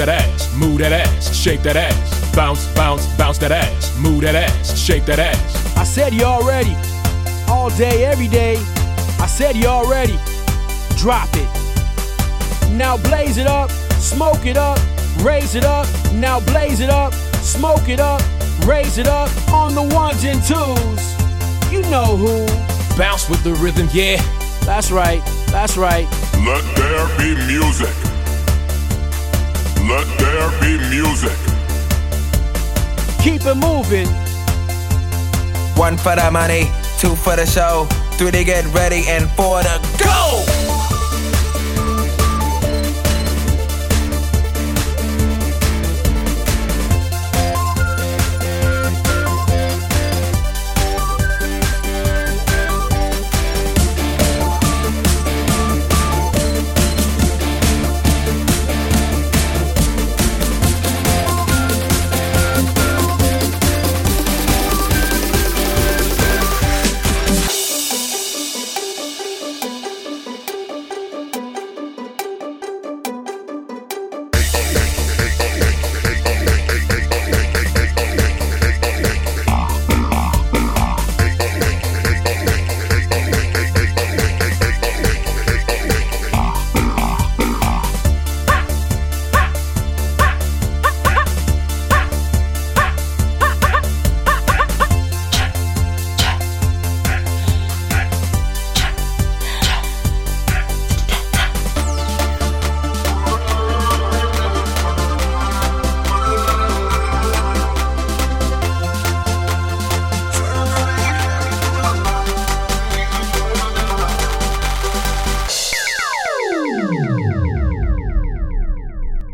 that ass, move that ass, shake that ass. Bounce, bounce, bounce that ass, move that ass, shake that ass. I said you already. All day, every day. I said you already. Drop it. Now blaze it up, smoke it up, raise it up. Now blaze it up, smoke it up, raise it up on the ones and twos. You know who. Bounce with the rhythm, yeah. That's right, that's right. Let there be Keep it moving. One for the money, two for the show, three to get ready, and four to go!